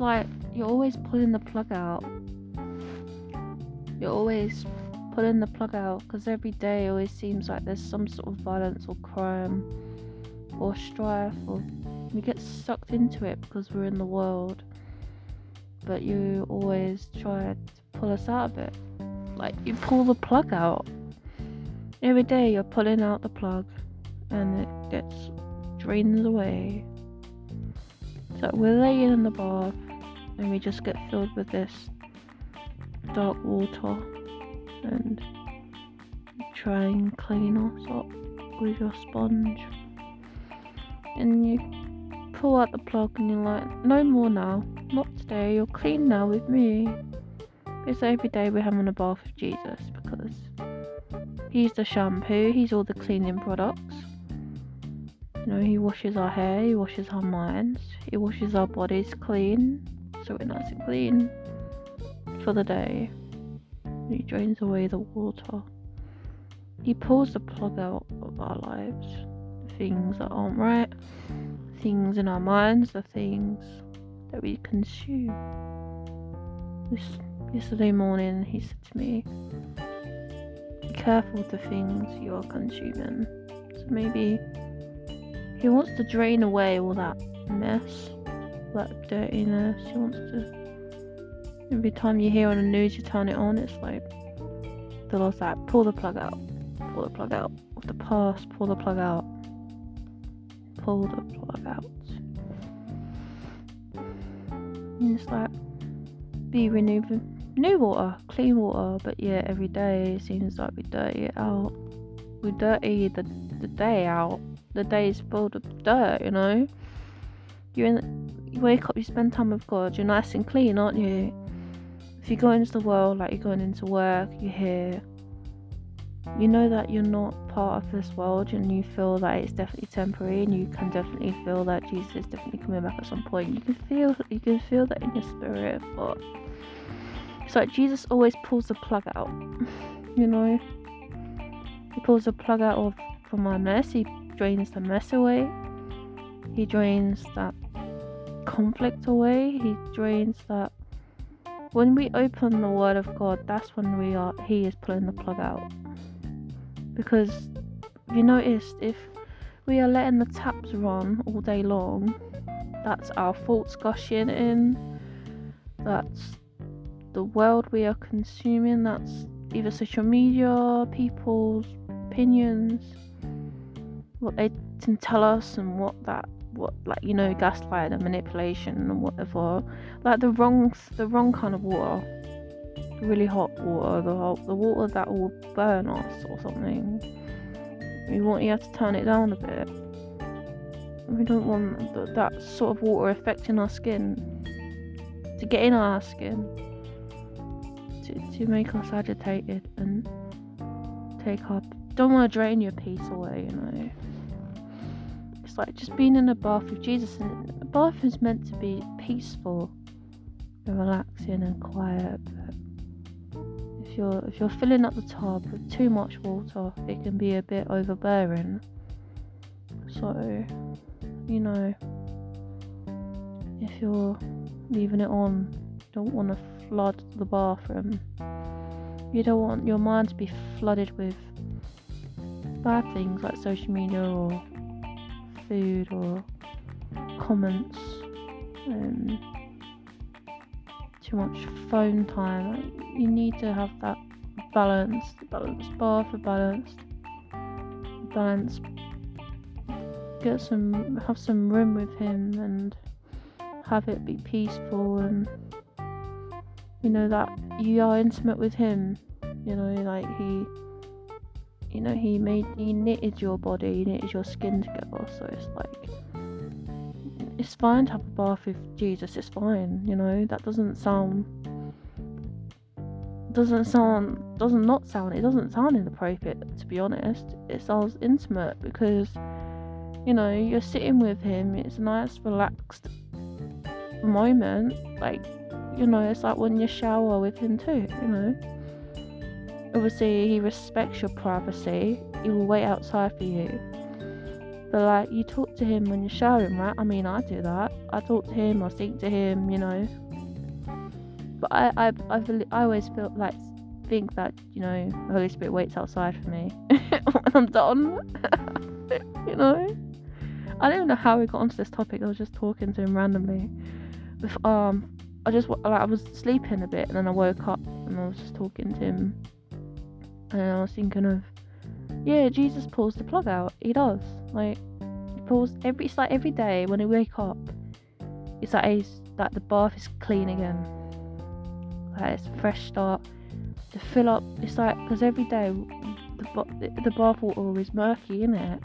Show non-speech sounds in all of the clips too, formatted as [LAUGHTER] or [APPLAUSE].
like you're always pulling the plug out. You're always pulling the plug out because every day always seems like there's some sort of violence or crime or strife or we get sucked into it because we're in the world. But you always try to pull us out of it. Like you pull the plug out. Every day you're pulling out the plug and it gets drained away. So we're laying in the bath and we just get filled with this dark water and try and clean us up with your sponge. And you pull out the plug and you're like no more now not today you're clean now with me. Because every day we're having a bath with jesus because he's the shampoo he's all the cleaning products. You know he washes our hair he washes our minds he washes our bodies clean so we're nice and clean for the day he drains away the water. He pulls the plug out of our lives. Things that aren't right, things in our minds, the things that we consume. This yesterday morning he said to me, Be careful with the things you are consuming. So maybe he wants to drain away all that mess, that dirtiness. He wants to Every time you hear on the news, you turn it on, it's like the Lord's like, pull the plug out, pull the plug out of the past, pull the plug out, pull the plug out. And it's like, be renewed new water, clean water, but yeah, every day it seems like we dirty it out. We dirty the, the day out. The day is full of dirt, you know? You're in, you wake up, you spend time with God, you're nice and clean, aren't you? if you go into the world like you're going into work, you're here, you know that you're not part of this world and you feel that it's definitely temporary and you can definitely feel that Jesus is definitely coming back at some point. You can feel you can feel that in your spirit, but it's like Jesus always pulls the plug out. [LAUGHS] you know? He pulls the plug out of from our mess, he drains the mess away. He drains that conflict away. He drains that when we open the word of God, that's when we are he is pulling the plug out. Because you noticed if we are letting the taps run all day long, that's our thoughts gushing in. That's the world we are consuming, that's either social media, people's opinions, what they can tell us and what that what like you know gaslight and manipulation and whatever. Like the wrong the wrong kind of water. Really hot water. The, hot, the water that will burn us or something. We want you have to turn it down a bit. We don't want th- that sort of water affecting our skin. To get in our skin. To, to make us agitated and take up don't want to drain your peace away you know like just being in a bath with Jesus, and a bath is meant to be peaceful and relaxing and quiet. But if you're if you're filling up the tub with too much water, it can be a bit overbearing. So, you know, if you're leaving it on, you don't want to flood the bathroom. You don't want your mind to be flooded with bad things like social media or food or comments, um, too much phone time. You need to have that balanced, balanced bath, a balanced, balance. Get some, have some room with him and have it be peaceful and you know that you are intimate with him. You know, like he you know he made he knitted your body he knitted your skin together so it's like it's fine to have a bath with jesus it's fine you know that doesn't sound doesn't sound doesn't not sound it doesn't sound inappropriate to be honest. It sounds intimate because you know you're sitting with him it's a nice relaxed moment like you know it's like when you shower with him too you know obviously he respects your privacy. He will wait outside for you. But like you talk to him when you're showering, right? I mean, I do that. I talk to him, I speak to him, you know. But I, I, I, I always feel like think that you know the Holy Spirit waits outside for me [LAUGHS] when I'm done. [LAUGHS] you know, I don't even know how we got onto this topic. I was just talking to him randomly. With, um, I just like I was sleeping a bit and then I woke up and I was just talking to him, and I was thinking of, yeah, Jesus pulls the plug out. He does. Like he pulls every. It's like every day when I wake up, it's like he's like the bath is clean again. Like it's a fresh start to fill up. It's like because every day the the bath water is murky, isn't it?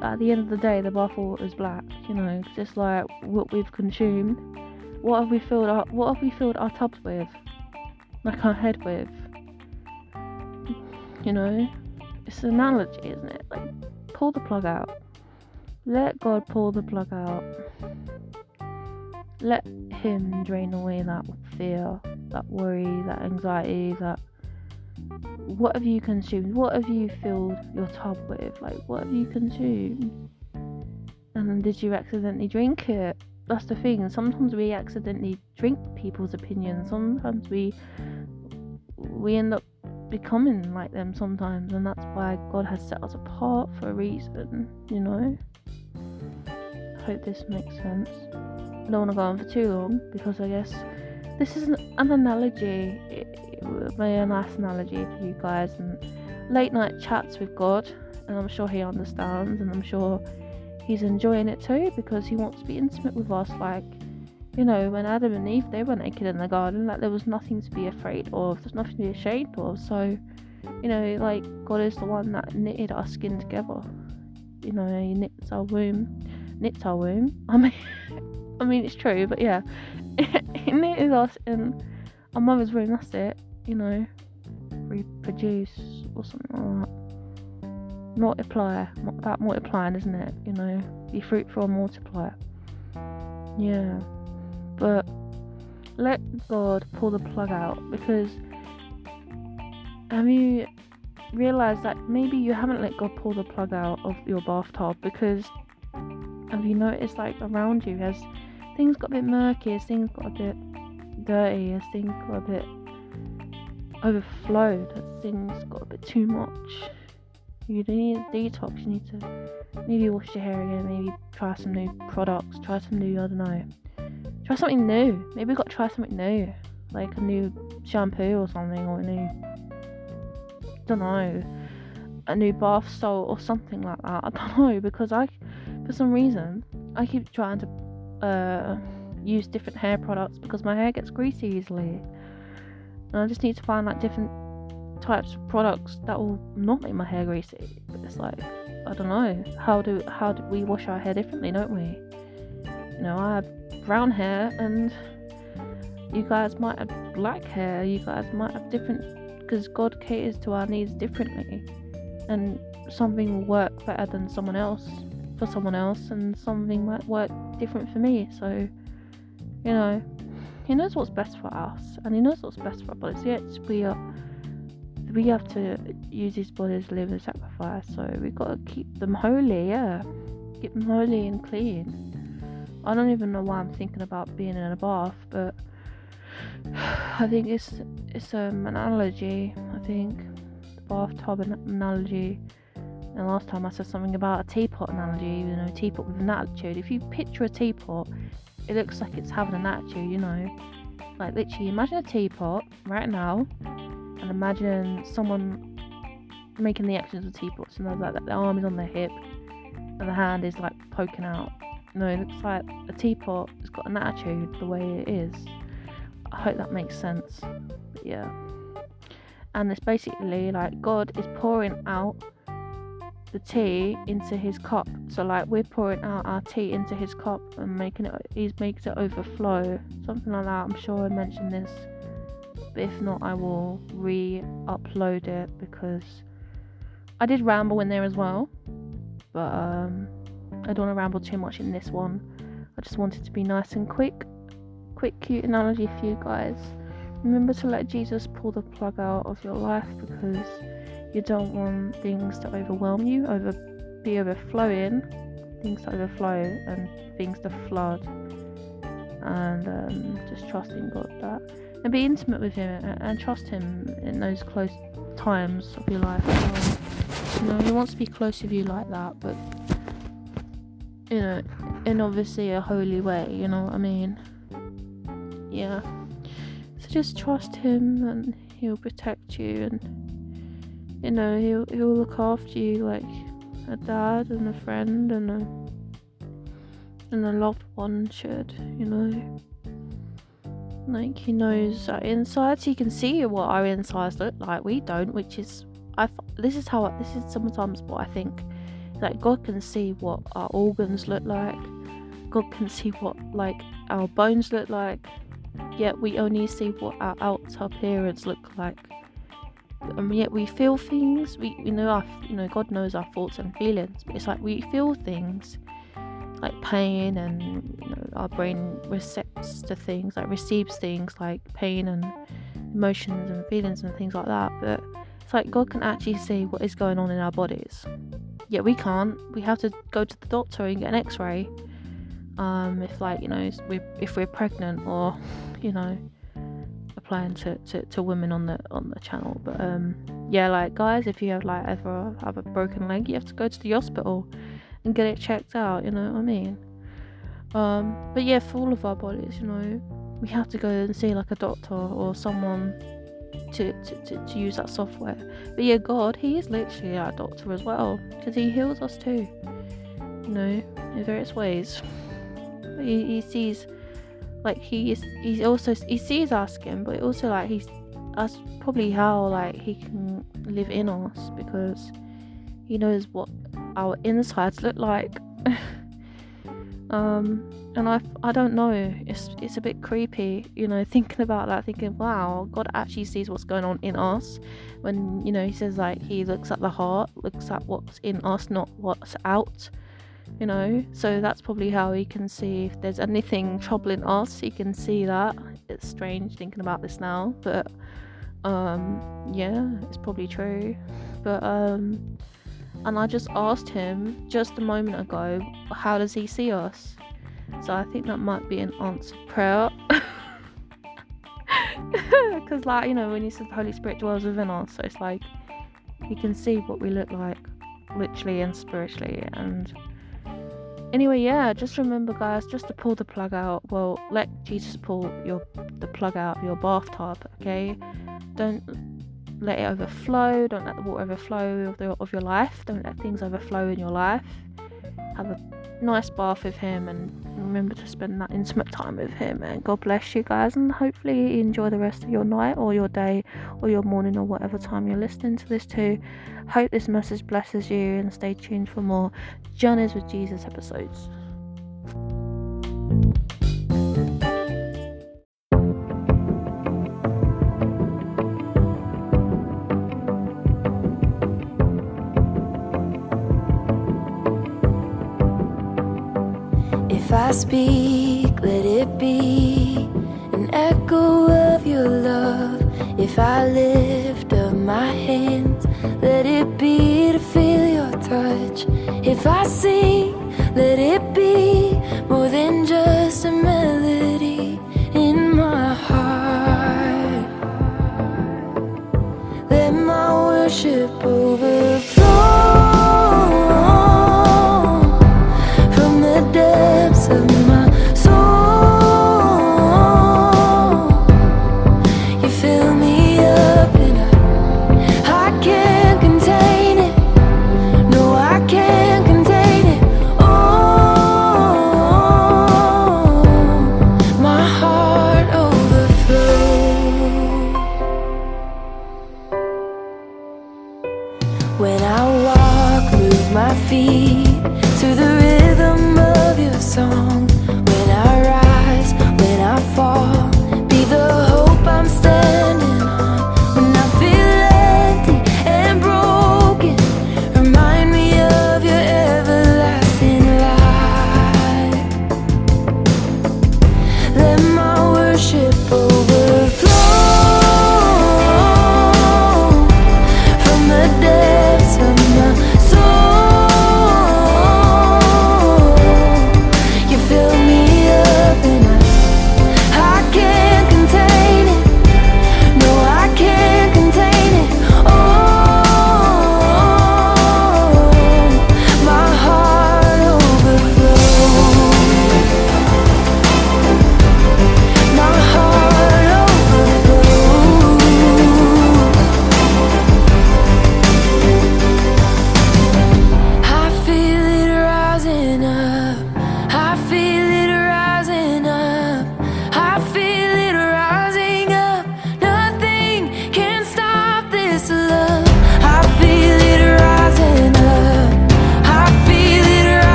At the end of the day, the bath water is black. You know, just like what we've consumed. What have we filled our What have we filled our tubs with? Like our head with? You know, it's an analogy, isn't it? Like pull the plug out. Let God pull the plug out. Let Him drain away that fear, that worry, that anxiety, that what have you consumed? What have you filled your tub with? Like, what have you consumed? And did you accidentally drink it? That's the thing. Sometimes we accidentally drink people's opinions. Sometimes we we end up becoming like them sometimes, and that's why God has set us apart for a reason. You know. I hope this makes sense. I don't want to go on for too long because I guess this is an, an analogy my a nice analogy for you guys and late night chats with God and I'm sure he understands and I'm sure he's enjoying it too because he wants to be intimate with us like you know when Adam and Eve they were naked in the garden like there was nothing to be afraid of there's nothing to be ashamed of so you know like God is the one that knitted our skin together you know he knits our womb knits our womb [LAUGHS] I mean I mean it's true but yeah [LAUGHS] he knitted us in our mother's womb that's it you know, reproduce or something like that. Multiply, about multiplying, isn't it? You know, be fruitful and multiply. Yeah, but let God pull the plug out because have you realized that maybe you haven't let God pull the plug out of your bathtub because have you noticed like around you as things got a bit murky, as things got a bit dirty, as things got a bit overflowed, that things got a bit too much. You need a detox, you need to maybe wash your hair again, maybe try some new products, try some new, I don't know. Try something new. Maybe we got to try something new. Like a new shampoo or something, or a new, I don't know, a new bath salt or something like that. I [LAUGHS] don't know, because I, for some reason, I keep trying to uh, use different hair products because my hair gets greasy easily. And I just need to find like different types of products that will not make my hair greasy. But it's like I don't know. How do how do we wash our hair differently, don't we? You know, I have brown hair and you guys might have black hair, you guys might have different because God caters to our needs differently. And something will work better than someone else for someone else and something might work different for me. So, you know, he knows what's best for us, and He knows what's best for our bodies. Yet we are, we have to use His bodies as living sacrifice. So we got to keep them holy. Yeah, keep them holy and clean. I don't even know why I'm thinking about being in a bath, but [SIGHS] I think it's it's um, an analogy. I think the bathtub analogy. And last time I said something about a teapot analogy, you know, a teapot with an attitude. If you picture a teapot it looks like it's having an attitude, you know. Like literally, imagine a teapot right now, and imagine someone making the actions of teapots, and they're like that the arm is on their hip, and the hand is like poking out. No, it looks like a teapot it's got an attitude the way it is. I hope that makes sense. But yeah. And it's basically like God is pouring out the tea into his cup. So like we're pouring out our tea into his cup and making it he makes it overflow. Something like that. I'm sure I mentioned this. But if not I will re-upload it because I did ramble in there as well. But um I don't want to ramble too much in this one. I just wanted to be nice and quick. Quick cute analogy for you guys. Remember to let Jesus pull the plug out of your life because you don't want things to overwhelm you, over be overflowing, things to overflow and things to flood. and um, just trusting God that and be intimate with Him and, and, trust Him in those close times of your life. You know, He wants to be close with you like that, but you know, in obviously a holy way. You know what I mean? Yeah. So just trust Him, and He'll protect you, and you know He'll He'll look after you like a dad and a friend and a and a loved one should. You know. Like he knows our insides. He can see what our insides look like. We don't, which is I. This is how. This is sometimes what I think. Like God can see what our organs look like. God can see what like our bones look like. Yet we only see what our outer appearance look like. And yet we feel things. We, we know our. You know God knows our thoughts and feelings. But it's like we feel things like pain and you know, our brain recepts to things like receives things like pain and emotions and feelings and things like that but it's like god can actually see what is going on in our bodies yet we can't. We have to go to the doctor and get an x-ray. Um, if like you know we if we're pregnant or [LAUGHS] you know applying to, to, to women on the on the channel. But um yeah like guys if you have like ever have a broken leg you have to go to the hospital and get it checked out, you know what I mean? Um, but yeah, for all of our bodies, you know, we have to go and see like a doctor or someone to, to, to, to use that software. But yeah, God, He is literally our doctor as well because He heals us too, you know, in various ways. He, he sees, like, He is, He also, He sees our skin, but also, like, He's, that's probably how, like, He can live in us because He knows what our insides look like. [LAUGHS] um, and I, I don't know. It's it's a bit creepy, you know, thinking about that, thinking, wow, God actually sees what's going on in us. When you know He says like He looks at the heart, looks at what's in us, not what's out. You know, so that's probably how He can see if there's anything troubling us. He can see that. It's strange thinking about this now, but um, yeah, it's probably true. But um, and I just asked him just a moment ago, how does he see us? So I think that might be an answered prayer. [LAUGHS] Because, like, you know, when you says the Holy Spirit dwells within us, so it's like he can see what we look like, literally and spiritually. And anyway, yeah, just remember, guys, just to pull the plug out. Well, let Jesus pull your the plug out of your bathtub, okay? Don't let it overflow. Don't let the water overflow of, the, of your life. Don't let things overflow in your life. Have a nice bath with him and remember to spend that intimate time with him. And God bless you guys. And hopefully, enjoy the rest of your night or your day or your morning or whatever time you're listening to this to. Hope this message blesses you and stay tuned for more Journeys with Jesus episodes. I speak, let it be an echo of your love. If I lift up my hands, let it be to feel your touch. If I sing, let it be more than just a melody